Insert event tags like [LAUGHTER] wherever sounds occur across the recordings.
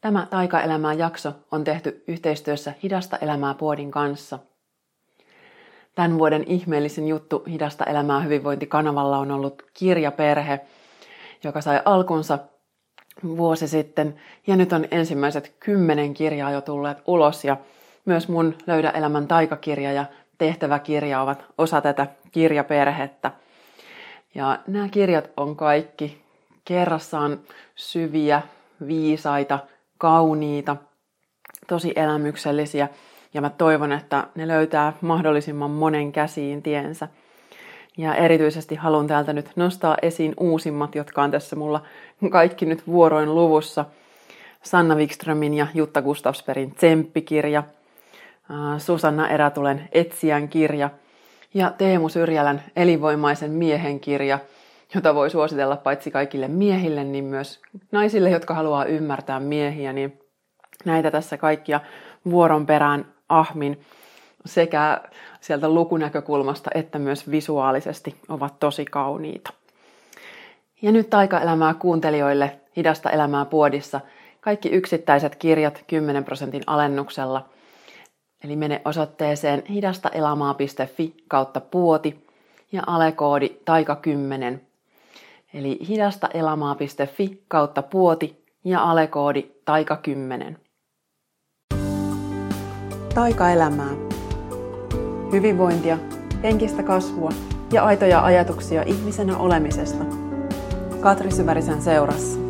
Tämä Taikaelämää jakso on tehty yhteistyössä Hidasta elämää Puodin kanssa. Tämän vuoden ihmeellisin juttu Hidasta elämää hyvinvointikanavalla on ollut kirjaperhe, joka sai alkunsa vuosi sitten. Ja nyt on ensimmäiset kymmenen kirjaa jo tulleet ulos ja myös mun Löydä elämän taikakirja ja tehtäväkirja ovat osa tätä kirjaperhettä. Ja nämä kirjat on kaikki kerrassaan syviä, viisaita, kauniita, tosi elämyksellisiä ja mä toivon, että ne löytää mahdollisimman monen käsiin tiensä. Ja erityisesti haluan täältä nyt nostaa esiin uusimmat, jotka on tässä mulla kaikki nyt vuoroin luvussa. Sanna Wikströmin ja Jutta Gustafsperin Tsemppikirja, Susanna Erätulen Etsijän kirja ja Teemu Syrjälän Elinvoimaisen miehen kirja – jota voi suositella paitsi kaikille miehille, niin myös naisille, jotka haluaa ymmärtää miehiä, niin näitä tässä kaikkia vuoron perään ahmin sekä sieltä lukunäkökulmasta että myös visuaalisesti ovat tosi kauniita. Ja nyt taikaelämää kuuntelijoille Hidasta elämää puodissa kaikki yksittäiset kirjat 10 prosentin alennuksella. Eli mene osoitteeseen hidastaelämää.fi kautta puoti ja alekoodi taika 10 eli hidastaelamaa.fi kautta puoti ja alekoodi taika10. Taikaelämää. Hyvinvointia, henkistä kasvua ja aitoja ajatuksia ihmisenä olemisesta. Katri Syvärisen seurassa.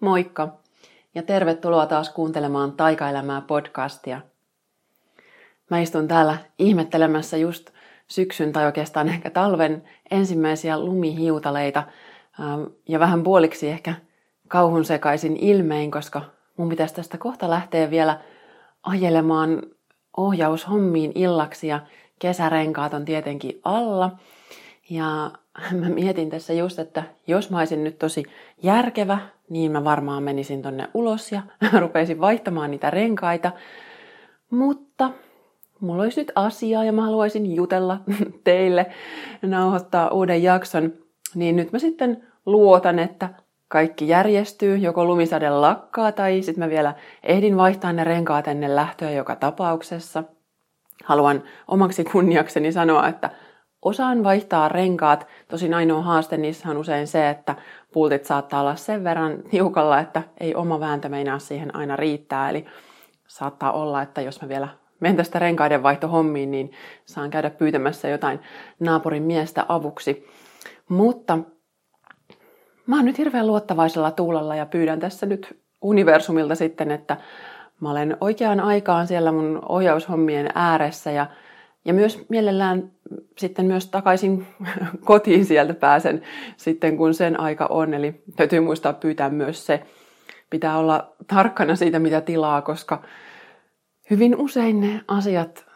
Moikka ja tervetuloa taas kuuntelemaan Taikaelämää podcastia – Mä istun täällä ihmettelemässä just syksyn tai oikeastaan ehkä talven ensimmäisiä lumihiutaleita ähm, ja vähän puoliksi ehkä kauhun sekaisin ilmein, koska mun pitäisi tästä kohta lähteä vielä ajelemaan ohjaushommiin illaksi ja kesärenkaat on tietenkin alla. Ja [LAUGHS] mä mietin tässä just, että jos mä olisin nyt tosi järkevä, niin mä varmaan menisin tonne ulos ja [LAUGHS] rupeisin vaihtamaan niitä renkaita. Mutta mulla olisi nyt asiaa ja mä haluaisin jutella [LAUGHS] teille, nauhoittaa uuden jakson, niin nyt mä sitten luotan, että kaikki järjestyy, joko lumisade lakkaa tai sitten mä vielä ehdin vaihtaa ne renkaat ennen lähtöä joka tapauksessa. Haluan omaksi kunniakseni sanoa, että osaan vaihtaa renkaat. Tosin ainoa haaste niissä on usein se, että pultit saattaa olla sen verran tiukalla, että ei oma vääntö meinaa siihen aina riittää. Eli saattaa olla, että jos mä vielä menen tästä renkaiden vaihtohommiin, niin saan käydä pyytämässä jotain naapurin miestä avuksi. Mutta mä oon nyt hirveän luottavaisella tuulella ja pyydän tässä nyt universumilta sitten, että mä olen oikeaan aikaan siellä mun ohjaushommien ääressä ja, ja myös mielellään sitten myös takaisin [LAUGHS] kotiin sieltä pääsen sitten kun sen aika on. Eli täytyy muistaa pyytää myös se. Pitää olla tarkkana siitä, mitä tilaa, koska hyvin usein ne asiat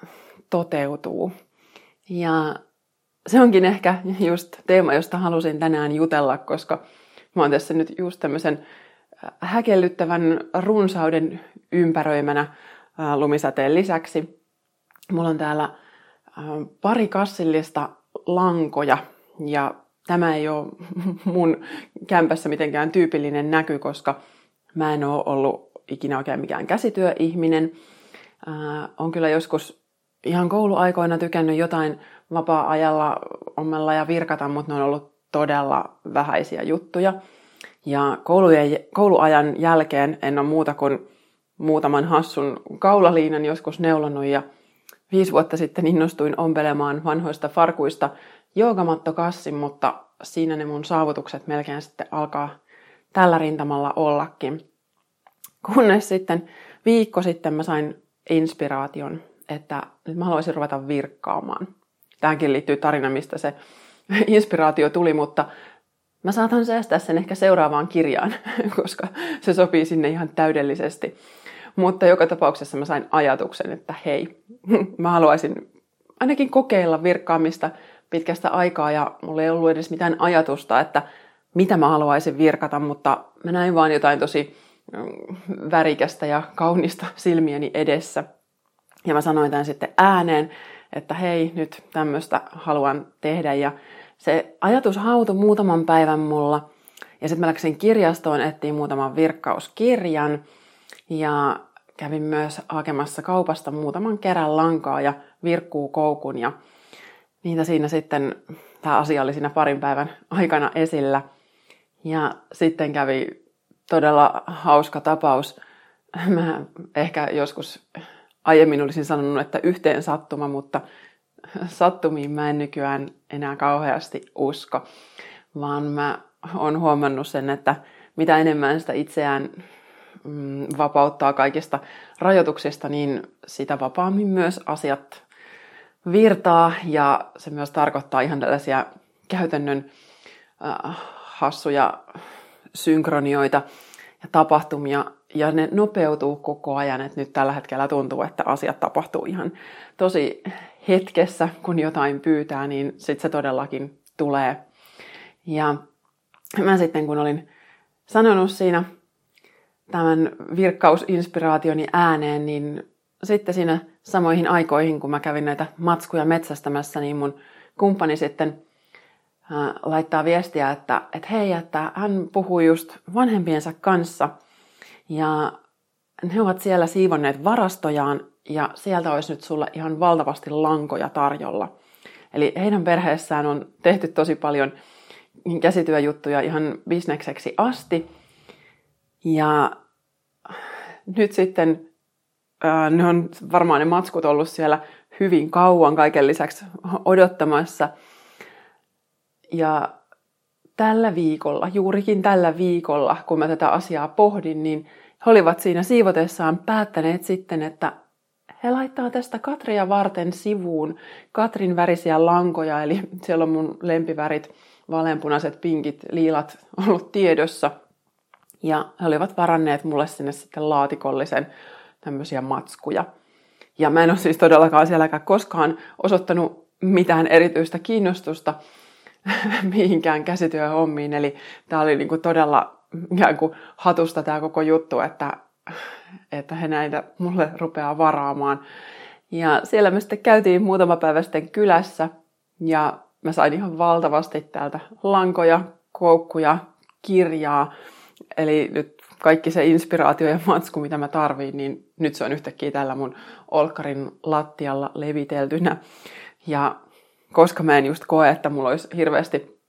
toteutuu. Ja se onkin ehkä just teema, josta halusin tänään jutella, koska mä oon tässä nyt just tämmöisen äh, häkellyttävän runsauden ympäröimänä äh, lumisateen lisäksi. Mulla on täällä äh, pari kassillista lankoja ja tämä ei ole [LAUGHS] mun kämpässä mitenkään tyypillinen näky, koska mä en ole ollut ikinä oikein mikään käsityöihminen. Äh, on kyllä joskus ihan kouluaikoina tykännyt jotain vapaa-ajalla ommella ja virkata, mutta ne on ollut todella vähäisiä juttuja. Ja koulujen, kouluajan jälkeen en ole muuta kuin muutaman hassun kaulaliinan joskus neulonut ja viisi vuotta sitten innostuin ompelemaan vanhoista farkuista joogamattokassin, mutta siinä ne mun saavutukset melkein sitten alkaa tällä rintamalla ollakin. Kunnes sitten viikko sitten mä sain inspiraation, että nyt mä haluaisin ruveta virkkaamaan. Tähänkin liittyy tarina, mistä se [LAUGHS] inspiraatio tuli, mutta mä saatan säästää sen ehkä seuraavaan kirjaan, [LAUGHS] koska se sopii sinne ihan täydellisesti. Mutta joka tapauksessa mä sain ajatuksen, että hei, [LAUGHS] mä haluaisin ainakin kokeilla virkkaamista pitkästä aikaa ja mulla ei ollut edes mitään ajatusta, että mitä mä haluaisin virkata, mutta mä näin vaan jotain tosi värikästä ja kaunista silmieni edessä. Ja mä sanoin tämän sitten ääneen, että hei, nyt tämmöistä haluan tehdä. Ja se ajatus hautui muutaman päivän mulla. Ja sitten mä läksin kirjastoon, etsiin muutaman virkkauskirjan. Ja kävin myös hakemassa kaupasta muutaman kerran lankaa ja virkkuu koukun. Ja niitä siinä sitten, tämä asia oli siinä parin päivän aikana esillä. Ja sitten kävi todella hauska tapaus. [LAUGHS] Mä ehkä joskus aiemmin olisin sanonut, että yhteen sattuma, mutta [LAUGHS] sattumiin mä en nykyään enää kauheasti usko, vaan mä oon huomannut sen, että mitä enemmän sitä itseään mm, vapauttaa kaikista rajoituksista, niin sitä vapaammin myös asiat virtaa ja se myös tarkoittaa ihan tällaisia käytännön äh, hassuja synkronioita ja tapahtumia, ja ne nopeutuu koko ajan, että nyt tällä hetkellä tuntuu, että asiat tapahtuu ihan tosi hetkessä, kun jotain pyytää, niin sitten se todellakin tulee. Ja mä sitten kun olin sanonut siinä tämän virkkausinspiraationi ääneen, niin sitten siinä samoihin aikoihin, kun mä kävin näitä matskuja metsästämässä, niin mun kumppani sitten laittaa viestiä, että, että hei, että hän puhuu just vanhempiensa kanssa ja he ovat siellä siivonneet varastojaan ja sieltä olisi nyt sulle ihan valtavasti lankoja tarjolla. Eli heidän perheessään on tehty tosi paljon käsityöjuttuja ihan bisnekseksi asti. Ja nyt sitten ne on varmaan ne matskut ollut siellä hyvin kauan kaiken lisäksi odottamassa – ja tällä viikolla, juurikin tällä viikolla, kun mä tätä asiaa pohdin, niin he olivat siinä siivotessaan päättäneet sitten, että he laittaa tästä Katria varten sivuun Katrin värisiä lankoja, eli siellä on mun lempivärit, vaaleanpunaiset, pinkit, liilat ollut tiedossa. Ja he olivat varanneet mulle sinne sitten laatikollisen tämmöisiä matskuja. Ja mä en ole siis todellakaan sielläkään koskaan osoittanut mitään erityistä kiinnostusta [LAUGHS] mihinkään käsityöhommiin. Eli tämä oli niinku todella ikään kuin hatusta tämä koko juttu, että, että he näitä mulle rupeaa varaamaan. Ja siellä me sitten käytiin muutama päivä sitten kylässä ja mä sain ihan valtavasti täältä lankoja, koukkuja, kirjaa. Eli nyt kaikki se inspiraatio ja matsku, mitä mä tarviin, niin nyt se on yhtäkkiä tällä mun olkkarin lattialla leviteltynä. Ja koska mä en just koe, että mulla olisi hirveästi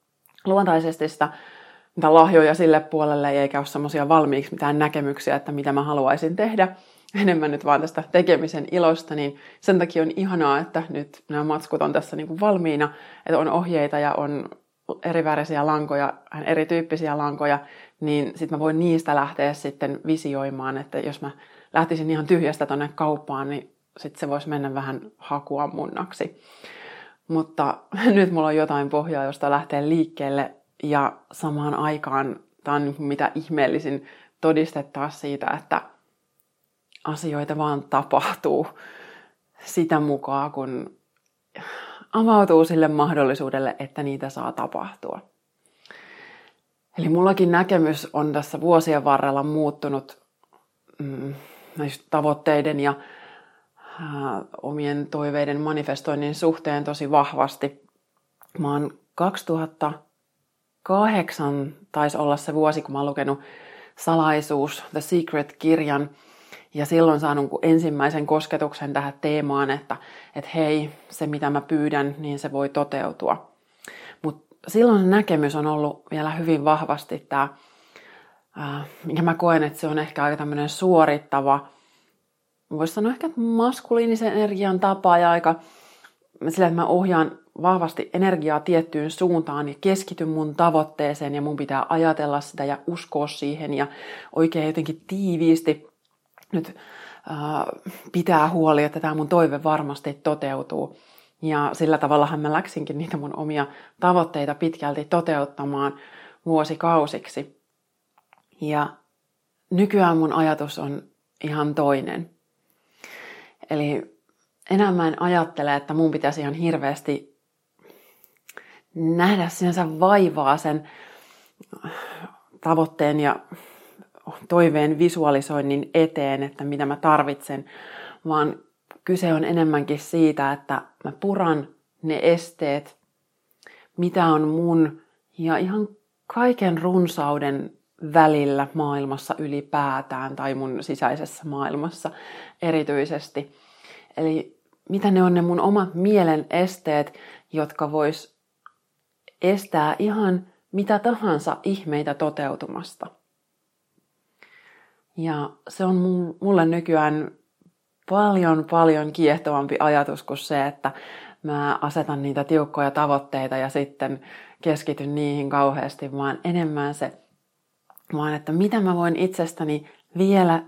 luontaisesti sitä mitä lahjoja sille puolelle, eikä ole semmoisia valmiiksi mitään näkemyksiä, että mitä mä haluaisin tehdä, enemmän nyt vaan tästä tekemisen ilosta, niin sen takia on ihanaa, että nyt nämä matskut on tässä niin kuin valmiina, että on ohjeita ja on erivärisiä lankoja, erityyppisiä lankoja, niin sitten mä voin niistä lähteä sitten visioimaan, että jos mä lähtisin ihan tyhjästä tonne kauppaan, niin sitten se voisi mennä vähän hakua munnaksi. Mutta [LAUGHS] nyt mulla on jotain pohjaa, josta lähtee liikkeelle ja samaan aikaan tämä on niin mitä ihmeellisin todiste taas siitä, että asioita vaan tapahtuu sitä mukaan, kun avautuu sille mahdollisuudelle, että niitä saa tapahtua. Eli mullakin näkemys on tässä vuosien varrella muuttunut mm, tavoitteiden ja omien toiveiden manifestoinnin suhteen tosi vahvasti. Mä oon 2008 taisi olla se vuosi, kun mä oon lukenut Salaisuus, The Secret-kirjan, ja silloin saanut ensimmäisen kosketuksen tähän teemaan, että, että hei, se mitä mä pyydän, niin se voi toteutua. Mutta silloin näkemys on ollut vielä hyvin vahvasti tämä, äh, mikä mä koen, että se on ehkä aika tämmöinen suorittava, voisi sanoa ehkä maskuliinisen energian tapa ja aika sillä, että mä ohjaan vahvasti energiaa tiettyyn suuntaan ja keskityn mun tavoitteeseen ja mun pitää ajatella sitä ja uskoa siihen ja oikein jotenkin tiiviisti nyt äh, pitää huoli, että tämä mun toive varmasti toteutuu. Ja sillä tavallahan mä läksinkin niitä mun omia tavoitteita pitkälti toteuttamaan vuosikausiksi. Ja nykyään mun ajatus on ihan toinen. Eli enää mä en ajattele, että mun pitäisi ihan hirveästi nähdä sinänsä vaivaa sen tavoitteen ja toiveen visualisoinnin eteen, että mitä mä tarvitsen, vaan kyse on enemmänkin siitä, että mä puran ne esteet, mitä on mun ja ihan kaiken runsauden välillä maailmassa ylipäätään tai mun sisäisessä maailmassa erityisesti. Eli mitä ne on ne mun omat mielen esteet, jotka vois estää ihan mitä tahansa ihmeitä toteutumasta. Ja se on mulle nykyään paljon paljon kiehtovampi ajatus kuin se, että mä asetan niitä tiukkoja tavoitteita ja sitten keskityn niihin kauheasti, vaan enemmän se, vaan että mitä mä voin itsestäni vielä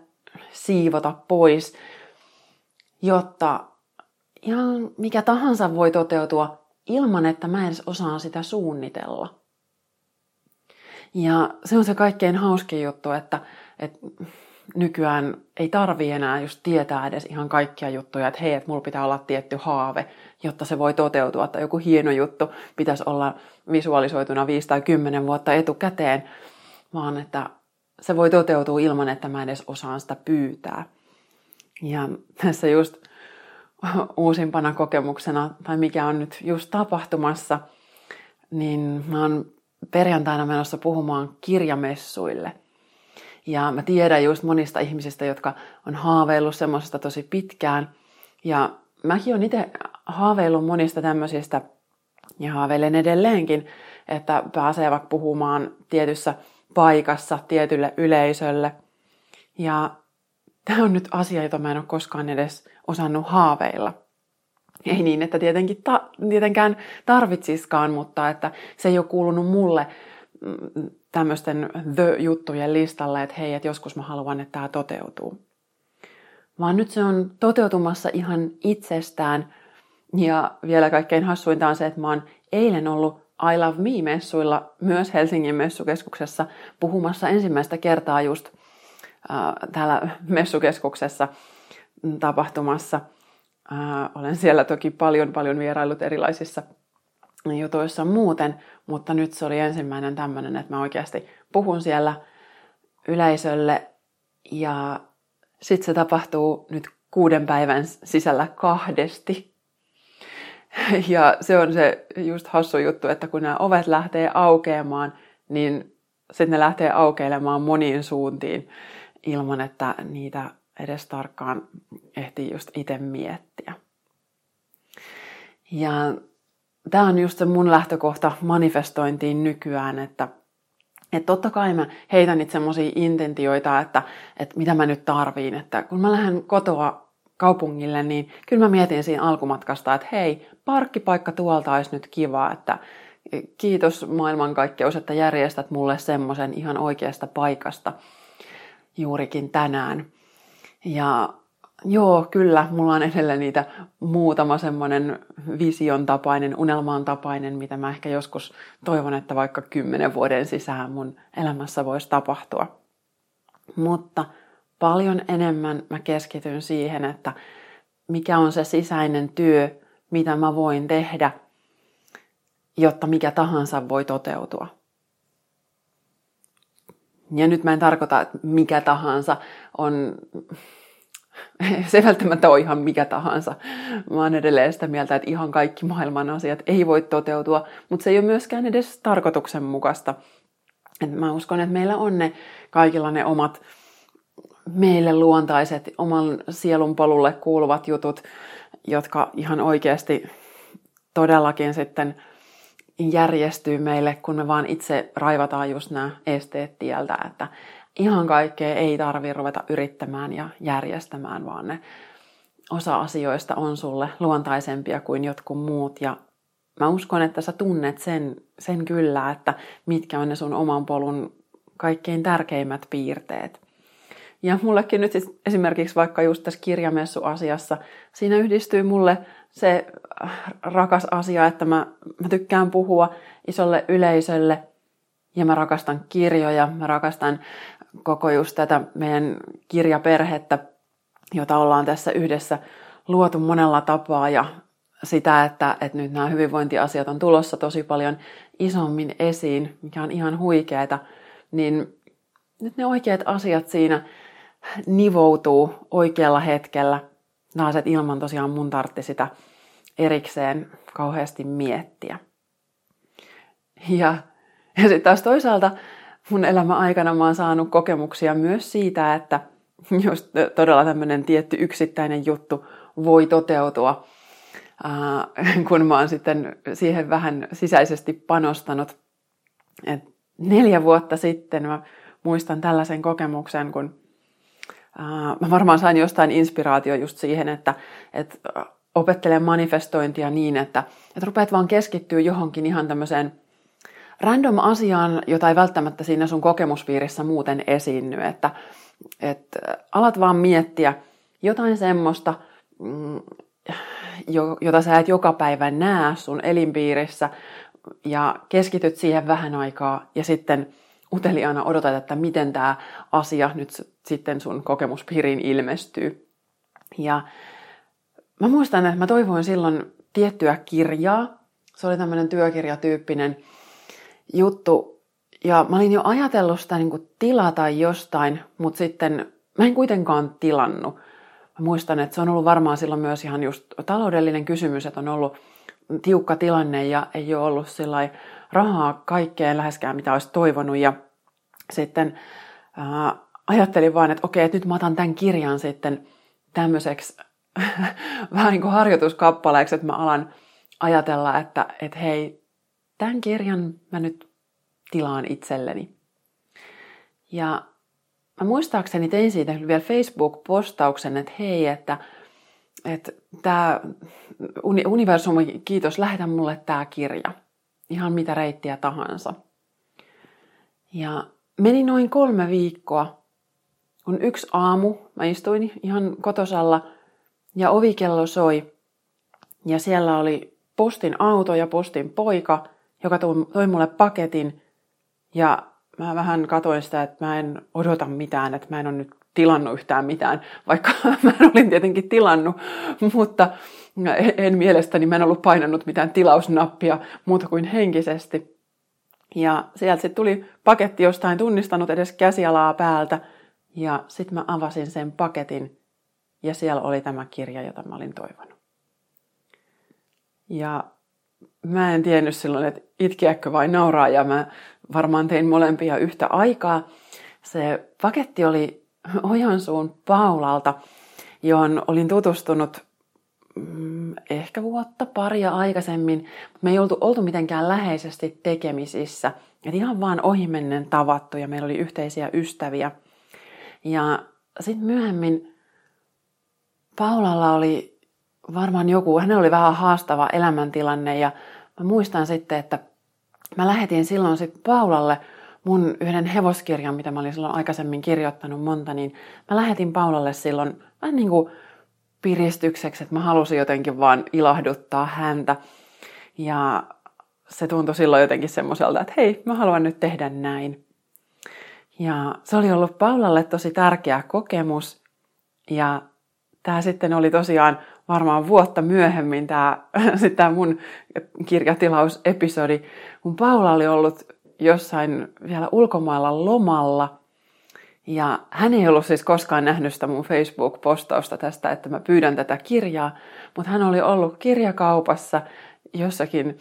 siivota pois, jotta ihan mikä tahansa voi toteutua ilman, että mä edes osaan sitä suunnitella. Ja se on se kaikkein hauskin juttu, että, että nykyään ei tarvi enää just tietää edes ihan kaikkia juttuja, että hei, että mulla pitää olla tietty haave, jotta se voi toteutua, tai joku hieno juttu pitäisi olla visualisoituna 5 tai 10 vuotta etukäteen, vaan että se voi toteutua ilman, että mä edes osaan sitä pyytää. Ja tässä just uusimpana kokemuksena, tai mikä on nyt just tapahtumassa, niin mä oon perjantaina menossa puhumaan kirjamessuille – ja mä tiedän just monista ihmisistä, jotka on haaveillut semmoisesta tosi pitkään. Ja mäkin olen itse haaveillut monista tämmöisistä ja haaveilen edelleenkin, että pääsee vaikka puhumaan tietyssä paikassa tietylle yleisölle. Ja tämä on nyt asia, jota mä en ole koskaan edes osannut haaveilla. Ei niin, että tietenkin ta- tietenkään tarvitsiskaan, mutta että se ei ole kuulunut mulle mm, tämmöisten the-juttujen listalle, että hei, että joskus mä haluan, että tämä toteutuu. Vaan nyt se on toteutumassa ihan itsestään. Ja vielä kaikkein hassuinta on se, että mä oon eilen ollut I Love Me-messuilla myös Helsingin messukeskuksessa puhumassa ensimmäistä kertaa just äh, täällä messukeskuksessa tapahtumassa. Äh, olen siellä toki paljon paljon vierailut erilaisissa jutuissa muuten, mutta nyt se oli ensimmäinen tämmöinen, että mä oikeasti puhun siellä yleisölle ja sitten se tapahtuu nyt kuuden päivän sisällä kahdesti. Ja se on se just hassu juttu, että kun nämä ovet lähtee aukeamaan, niin sitten ne lähtee aukeilemaan moniin suuntiin ilman, että niitä edes tarkkaan ehtii just itse miettiä. Ja tämä on just se mun lähtökohta manifestointiin nykyään, että että totta kai mä heitän niitä semmoisia intentioita, että, että mitä mä nyt tarviin. Että kun mä lähden kotoa kaupungille, niin kyllä mä mietin siinä alkumatkasta, että hei, parkkipaikka tuolta olisi nyt kiva, että kiitos maailmankaikkeus, että järjestät mulle semmoisen ihan oikeasta paikasta juurikin tänään. Ja Joo, kyllä. Mulla on edelleen niitä muutama semmoinen vision tapainen, unelmaan tapainen, mitä mä ehkä joskus toivon, että vaikka kymmenen vuoden sisään mun elämässä voisi tapahtua. Mutta paljon enemmän mä keskityn siihen, että mikä on se sisäinen työ, mitä mä voin tehdä, jotta mikä tahansa voi toteutua. Ja nyt mä en tarkoita, että mikä tahansa on [LAUGHS] se välttämättä ole ihan mikä tahansa. Mä oon edelleen sitä mieltä, että ihan kaikki maailman asiat ei voi toteutua, mutta se ei ole myöskään edes tarkoituksenmukaista. Et mä uskon, että meillä on ne kaikilla ne omat meille luontaiset, oman sielun polulle kuuluvat jutut, jotka ihan oikeasti todellakin sitten järjestyy meille, kun me vaan itse raivataan just nämä esteet tieltä, että ihan kaikkea ei tarvi ruveta yrittämään ja järjestämään, vaan ne osa asioista on sulle luontaisempia kuin jotkut muut. Ja mä uskon, että sä tunnet sen, sen kyllä, että mitkä on ne sun oman polun kaikkein tärkeimmät piirteet. Ja mullekin nyt siis esimerkiksi vaikka just tässä kirjamessuasiassa, siinä yhdistyy mulle se rakas asia, että mä, mä tykkään puhua isolle yleisölle. Ja mä rakastan kirjoja, mä rakastan koko just tätä meidän kirjaperhettä, jota ollaan tässä yhdessä luotu monella tapaa. Ja sitä, että, että nyt nämä hyvinvointiasiat on tulossa tosi paljon isommin esiin, mikä on ihan huikeeta, niin nyt ne oikeat asiat siinä nivoutuu oikealla hetkellä. Naaset ilman tosiaan mun tartti sitä erikseen kauheasti miettiä. Ja, ja sitten taas toisaalta mun elämän aikana mä oon saanut kokemuksia myös siitä, että jos todella tämmöinen tietty yksittäinen juttu voi toteutua, kun mä oon sitten siihen vähän sisäisesti panostanut. Et neljä vuotta sitten mä muistan tällaisen kokemuksen, kun mä varmaan sain jostain inspiraatio just siihen, että, että opettelen manifestointia niin, että, että rupeat vaan keskittyä johonkin ihan tämmöiseen random asiaan, jota ei välttämättä siinä sun kokemuspiirissä muuten esiinny. Että, että alat vaan miettiä jotain semmoista, mm, jota sä et joka päivä näe sun elinpiirissä ja keskityt siihen vähän aikaa ja sitten uteliaana odotat, että miten tämä asia nyt sitten sun kokemuspiiriin ilmestyy. Ja mä muistan, että mä toivoin silloin tiettyä kirjaa. Se oli tämmöinen työkirjatyyppinen juttu. Ja mä olin jo ajatellut sitä niin tilata jostain, mutta sitten mä en kuitenkaan tilannut. Mä muistan, että se on ollut varmaan silloin myös ihan just taloudellinen kysymys, että on ollut tiukka tilanne ja ei ole ollut sillä rahaa kaikkeen läheskään, mitä olisi toivonut. Ja sitten ää, ajattelin vaan, että okei, että nyt mä otan tämän kirjan sitten tämmöiseksi [LAUGHS] vähän niin kuin harjoituskappaleeksi, että mä alan ajatella, että, että hei, tämän kirjan mä nyt tilaan itselleni. Ja mä muistaakseni tein siitä vielä Facebook-postauksen, että hei, että, että tämä universumi, kiitos, lähetä mulle tämä kirja. Ihan mitä reittiä tahansa. Ja meni noin kolme viikkoa, kun yksi aamu mä istuin ihan kotosalla ja ovikello soi. Ja siellä oli postin auto ja postin poika, joka toi mulle paketin. Ja mä vähän katoin sitä, että mä en odota mitään, että mä en ole nyt tilannut yhtään mitään, vaikka [LAUGHS] mä olin tietenkin tilannut, mutta en mielestäni mä en ollut painanut mitään tilausnappia muuta kuin henkisesti. Ja sieltä sitten tuli paketti jostain tunnistanut edes käsialaa päältä, ja sitten mä avasin sen paketin, ja siellä oli tämä kirja, jota mä olin toivonut. Ja mä en tiennyt silloin, että itkeäkö vai nauraa, ja mä varmaan tein molempia yhtä aikaa. Se paketti oli Ojansuun Paulalta, johon olin tutustunut mm, ehkä vuotta paria aikaisemmin, me ei oltu, oltu mitenkään läheisesti tekemisissä. Et ihan vaan ohimennen tavattu ja meillä oli yhteisiä ystäviä. Ja sitten myöhemmin Paulalla oli varmaan joku, hänellä oli vähän haastava elämäntilanne ja mä muistan sitten, että mä lähetin silloin sitten Paulalle mun yhden hevoskirjan, mitä mä olin silloin aikaisemmin kirjoittanut monta, niin mä lähetin Paulalle silloin vähän niin kuin piristykseksi, että mä halusin jotenkin vaan ilahduttaa häntä. Ja se tuntui silloin jotenkin semmoiselta, että hei, mä haluan nyt tehdä näin. Ja se oli ollut Paulalle tosi tärkeä kokemus. Ja tämä sitten oli tosiaan varmaan vuotta myöhemmin tämä, [LAUGHS] tämä mun kirjatilausepisodi, kun Paula oli ollut jossain vielä ulkomailla lomalla. Ja hän ei ollut siis koskaan nähnyt sitä mun Facebook-postausta tästä, että mä pyydän tätä kirjaa, mutta hän oli ollut kirjakaupassa jossakin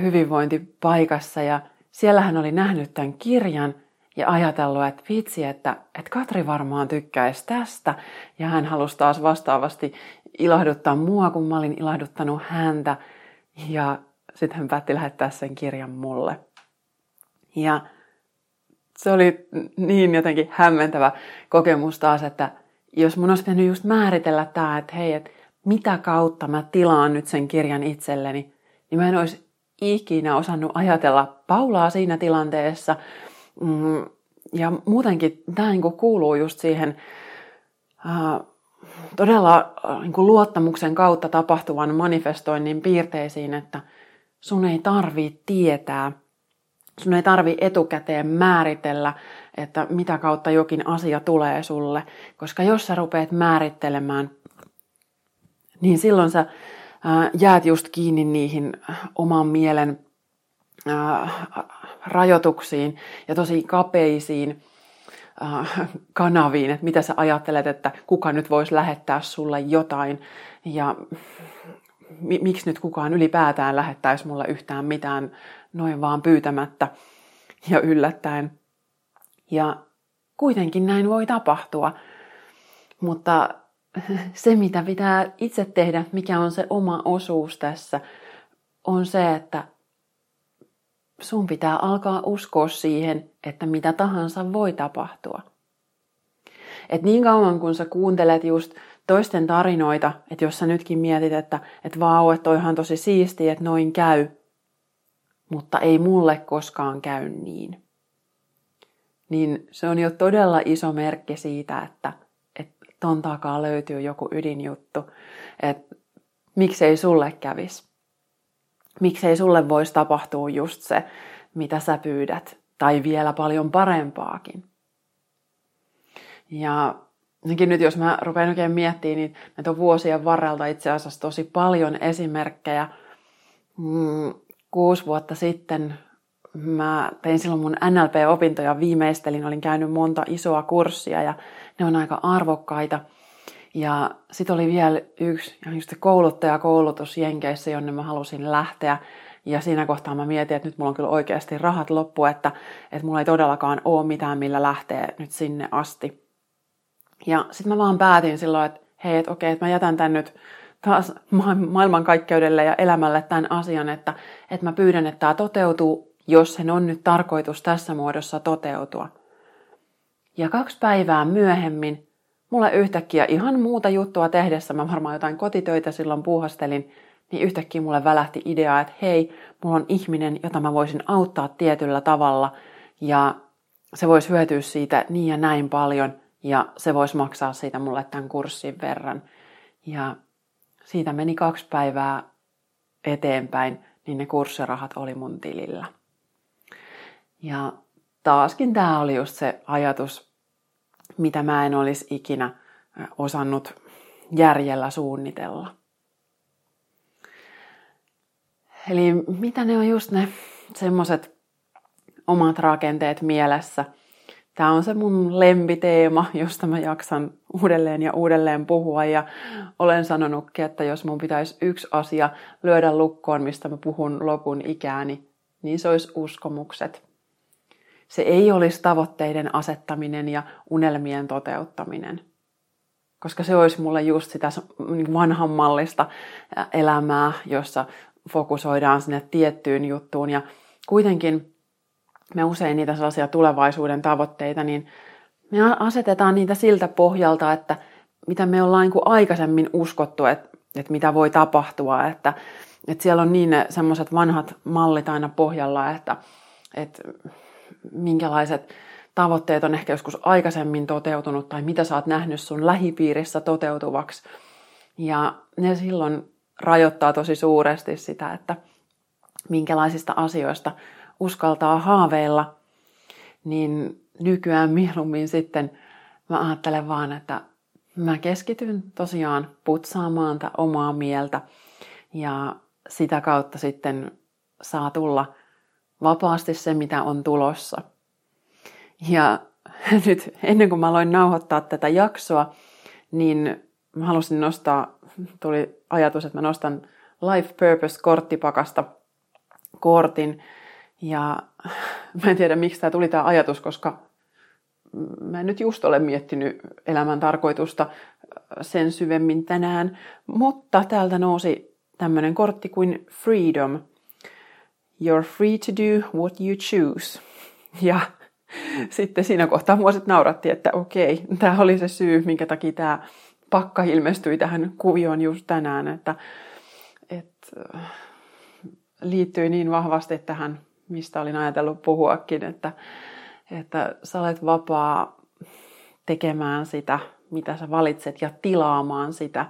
hyvinvointipaikassa ja siellä hän oli nähnyt tämän kirjan ja ajatellut, että vitsi, että, että Katri varmaan tykkäisi tästä. Ja hän halusi taas vastaavasti ilahduttaa mua, kun mä olin ilahduttanut häntä. Ja sitten hän päätti lähettää sen kirjan mulle. Ja se oli niin jotenkin hämmentävä kokemus taas, että jos mun olisi pitänyt just määritellä tämä, että hei, että mitä kautta mä tilaan nyt sen kirjan itselleni, niin mä en olisi ikinä osannut ajatella Paulaa siinä tilanteessa. Mm, ja muutenkin tämä niin kuuluu just siihen todella niin luottamuksen kautta tapahtuvan manifestoinnin piirteisiin, että sun ei tarvitse tietää – Sun ei tarvi etukäteen määritellä, että mitä kautta jokin asia tulee sulle, koska jos sä rupeat määrittelemään, niin silloin sä jäät just kiinni niihin oman mielen rajoituksiin ja tosi kapeisiin kanaviin, että mitä sä ajattelet, että kuka nyt voisi lähettää sulle jotain. Ja miksi nyt kukaan ylipäätään lähettäisi mulle yhtään mitään noin vaan pyytämättä ja yllättäen. Ja kuitenkin näin voi tapahtua. Mutta [LAUGHS] se, mitä pitää itse tehdä, mikä on se oma osuus tässä, on se, että sun pitää alkaa uskoa siihen, että mitä tahansa voi tapahtua. Et niin kauan kun sä kuuntelet just toisten tarinoita, että jos sä nytkin mietit, että, että vau, että toihan tosi siistiä, että noin käy, mutta ei mulle koskaan käy niin. Niin se on jo todella iso merkki siitä, että, että ton takaa löytyy joku ydinjuttu, että miksei sulle kävis. Miksei sulle voisi tapahtua just se, mitä sä pyydät, tai vielä paljon parempaakin. Ja nyt jos mä rupean oikein miettimään, niin näitä on vuosien varrelta itse asiassa tosi paljon esimerkkejä. Mm, kuusi vuotta sitten mä tein silloin mun NLP-opintoja viimeistelin, olin käynyt monta isoa kurssia ja ne on aika arvokkaita. Ja sitten oli vielä yksi just kouluttajakoulutus Jenkeissä, jonne mä halusin lähteä. Ja siinä kohtaa mä mietin, että nyt mulla on kyllä oikeasti rahat loppu, että, että mulla ei todellakaan ole mitään, millä lähteä nyt sinne asti. Ja sitten mä vaan päätin silloin, että hei, että okei, että mä jätän tän nyt taas maailmankaikkeudelle ja elämälle tämän asian, että, että mä pyydän, että tämä toteutuu, jos sen on nyt tarkoitus tässä muodossa toteutua. Ja kaksi päivää myöhemmin, mulle yhtäkkiä ihan muuta juttua tehdessä, mä varmaan jotain kotitöitä silloin puuhastelin, niin yhtäkkiä mulle välähti idea, että hei, mulla on ihminen, jota mä voisin auttaa tietyllä tavalla, ja se voisi hyötyä siitä niin ja näin paljon – ja se voisi maksaa siitä mulle tämän kurssin verran. Ja siitä meni kaksi päivää eteenpäin, niin ne kurssirahat oli mun tilillä. Ja taaskin tämä oli just se ajatus, mitä mä en olisi ikinä osannut järjellä suunnitella. Eli mitä ne on just ne semmoset omat rakenteet mielessä – Tämä on se mun lempiteema, josta mä jaksan uudelleen ja uudelleen puhua ja olen sanonutkin, että jos mun pitäisi yksi asia lyödä lukkoon, mistä mä puhun lopun ikääni, niin se olisi uskomukset. Se ei olisi tavoitteiden asettaminen ja unelmien toteuttaminen, koska se olisi mulle just sitä vanhan mallista elämää, jossa fokusoidaan sinne tiettyyn juttuun ja kuitenkin me usein niitä sellaisia tulevaisuuden tavoitteita, niin me asetetaan niitä siltä pohjalta, että mitä me ollaan niin aikaisemmin uskottu, että, että mitä voi tapahtua, että, että siellä on niin semmoiset vanhat mallit aina pohjalla, että, että minkälaiset tavoitteet on ehkä joskus aikaisemmin toteutunut tai mitä sä oot nähnyt sun lähipiirissä toteutuvaksi. Ja ne silloin rajoittaa tosi suuresti sitä, että minkälaisista asioista uskaltaa haaveilla, niin nykyään mieluummin sitten mä ajattelen vaan, että mä keskityn tosiaan putsaamaan tätä omaa mieltä ja sitä kautta sitten saa tulla vapaasti se, mitä on tulossa. Ja [LAUGHS] nyt ennen kuin mä aloin nauhoittaa tätä jaksoa, niin mä halusin nostaa, tuli ajatus, että mä nostan Life Purpose-korttipakasta kortin, ja [LAUGHS] mä en tiedä, miksi tämä tuli tämä ajatus, koska mä en nyt just ole miettinyt elämän tarkoitusta sen syvemmin tänään, mutta täältä nousi tämmöinen kortti kuin Freedom. You're free to do what you choose. [LAUGHS] Ja [LAUGHS] sitten siinä kohtaa mua sitten nauratti, että okei, tämä oli se syy, minkä takia tämä pakka ilmestyi tähän kuvioon just tänään, että, että liittyi niin vahvasti tähän mistä olin ajatellut puhuakin, että, että sä olet vapaa tekemään sitä, mitä sä valitset ja tilaamaan sitä,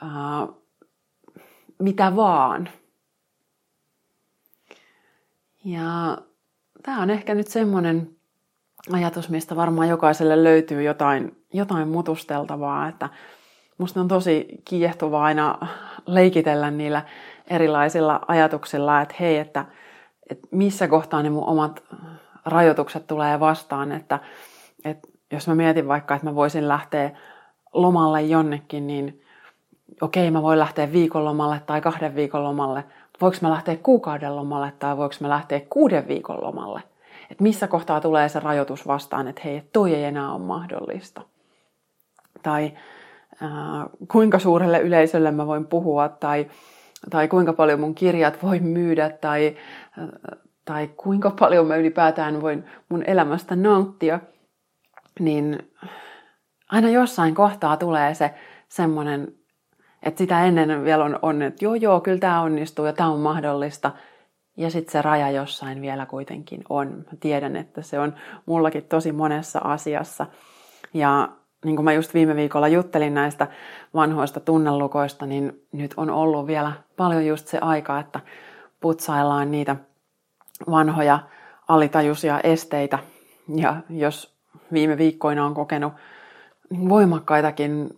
ää, mitä vaan. Ja tämä on ehkä nyt semmoinen ajatus, mistä varmaan jokaiselle löytyy jotain, jotain mutusteltavaa, että musta on tosi kiehtovaa aina leikitellä niillä erilaisilla ajatuksilla, että hei, että – että missä kohtaa ne mun omat rajoitukset tulee vastaan, että, että jos mä mietin vaikka, että mä voisin lähteä lomalle jonnekin, niin okei mä voin lähteä viikonlomalle tai kahden viikon lomalle, voiko mä lähteä kuukauden lomalle tai voiko mä lähteä kuuden viikon lomalle. Että missä kohtaa tulee se rajoitus vastaan, että hei, toi ei enää ole mahdollista. Tai äh, kuinka suurelle yleisölle mä voin puhua tai, tai kuinka paljon mun kirjat voi myydä tai, tai kuinka paljon mä ylipäätään voin mun elämästä nauttia. Niin aina jossain kohtaa tulee se semmoinen että sitä ennen vielä on, on että joo joo, kyllä tämä onnistuu ja tämä on mahdollista. Ja sitten se raja jossain vielä kuitenkin on. Mä tiedän, että se on mullakin tosi monessa asiassa. Ja niin kuin mä just viime viikolla juttelin näistä vanhoista tunnelukoista, niin nyt on ollut vielä paljon just se aika, että putsaillaan niitä vanhoja alitajuisia esteitä. Ja jos viime viikkoina on kokenut voimakkaitakin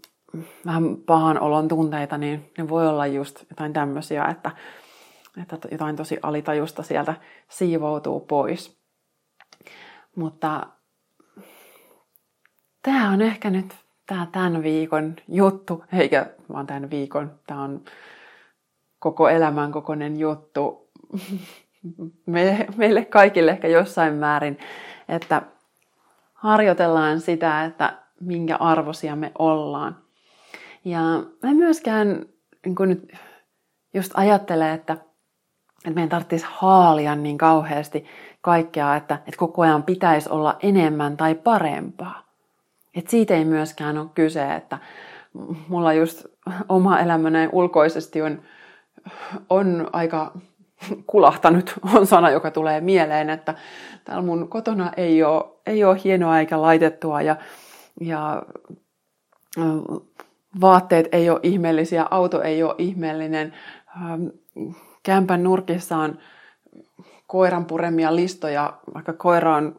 vähän pahan olon tunteita, niin ne voi olla just jotain tämmöisiä, että, että jotain tosi alitajusta sieltä siivoutuu pois. Mutta tämä on ehkä nyt tämä tämän viikon juttu, eikä vaan tämän viikon, tämä on koko elämän kokoinen juttu [LAUGHS] me, meille kaikille ehkä jossain määrin, että harjoitellaan sitä, että minkä arvosia me ollaan. Ja mä myöskään niin kun nyt just ajattele, että, että meidän tarvitsisi haalia niin kauheasti kaikkea, että, että koko ajan pitäisi olla enemmän tai parempaa. Et siitä ei myöskään ole kyse, että mulla just oma elämäni ulkoisesti on, on aika kulahtanut, on sana, joka tulee mieleen, että täällä mun kotona ei ole, ei ole hienoa eikä laitettua ja, ja vaatteet ei ole ihmeellisiä, auto ei ole ihmeellinen, kämpän nurkissa on koiran puremia listoja, vaikka koira on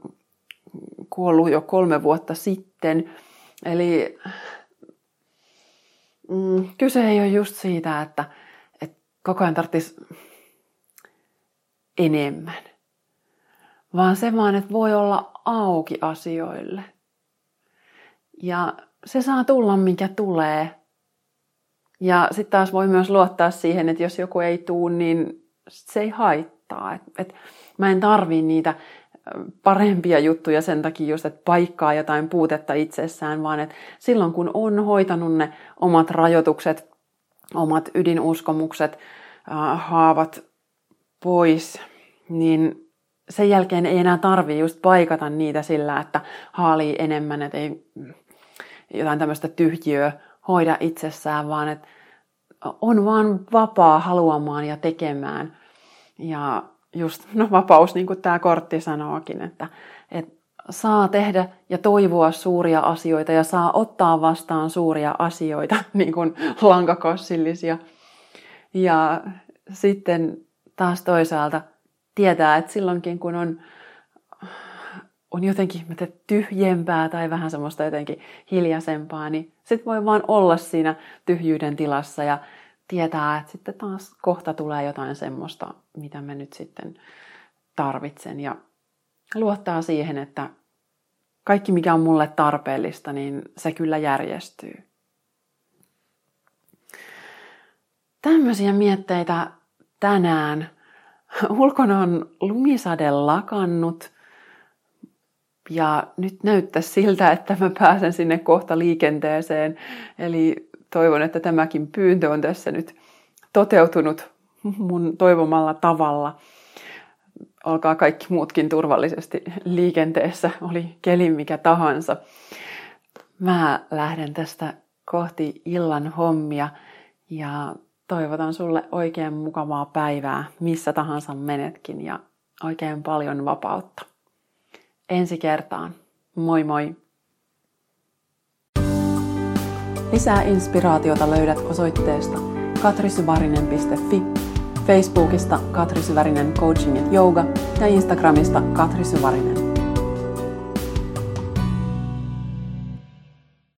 kuollut jo kolme vuotta sitten. Eli mm, kyse ei ole just siitä, että, että koko ajan tarvitsisi enemmän, vaan se vaan, että voi olla auki asioille. Ja se saa tulla, mikä tulee. Ja sitten taas voi myös luottaa siihen, että jos joku ei tuu, niin se ei haittaa. Et, et mä en tarvii niitä parempia juttuja sen takia just, että paikkaa jotain puutetta itsessään, vaan että silloin kun on hoitanut ne omat rajoitukset, omat ydinuskomukset, haavat pois, niin sen jälkeen ei enää tarvii just paikata niitä sillä, että haalii enemmän, että ei jotain tämmöistä tyhjiöä hoida itsessään, vaan että on vaan vapaa haluamaan ja tekemään. Ja just no, vapaus, niin kuin tämä kortti sanookin, että, että saa tehdä ja toivoa suuria asioita ja saa ottaa vastaan suuria asioita, [LAUGHS] niin kuin lankakossillisia. Ja sitten taas toisaalta tietää, että silloinkin kun on on jotenkin mä tyhjempää tai vähän semmoista jotenkin hiljaisempaa, niin sit voi vaan olla siinä tyhjyyden tilassa ja tietää, että sitten taas kohta tulee jotain semmoista, mitä mä nyt sitten tarvitsen ja luottaa siihen, että kaikki mikä on mulle tarpeellista, niin se kyllä järjestyy. Tämmöisiä mietteitä tänään. Ulkona on lumisade lakannut ja nyt näyttää siltä, että mä pääsen sinne kohta liikenteeseen. Eli toivon, että tämäkin pyyntö on tässä nyt toteutunut mun toivomalla tavalla. Olkaa kaikki muutkin turvallisesti liikenteessä, oli keli mikä tahansa. Mä lähden tästä kohti illan hommia ja toivotan sulle oikein mukavaa päivää, missä tahansa menetkin ja oikein paljon vapautta ensi kertaan. Moi moi! Lisää inspiraatiota löydät osoitteesta katrisyvarinen.fi, Facebookista Katri Syvärinen Coaching Yoga ja Instagramista Katri Syvärinen.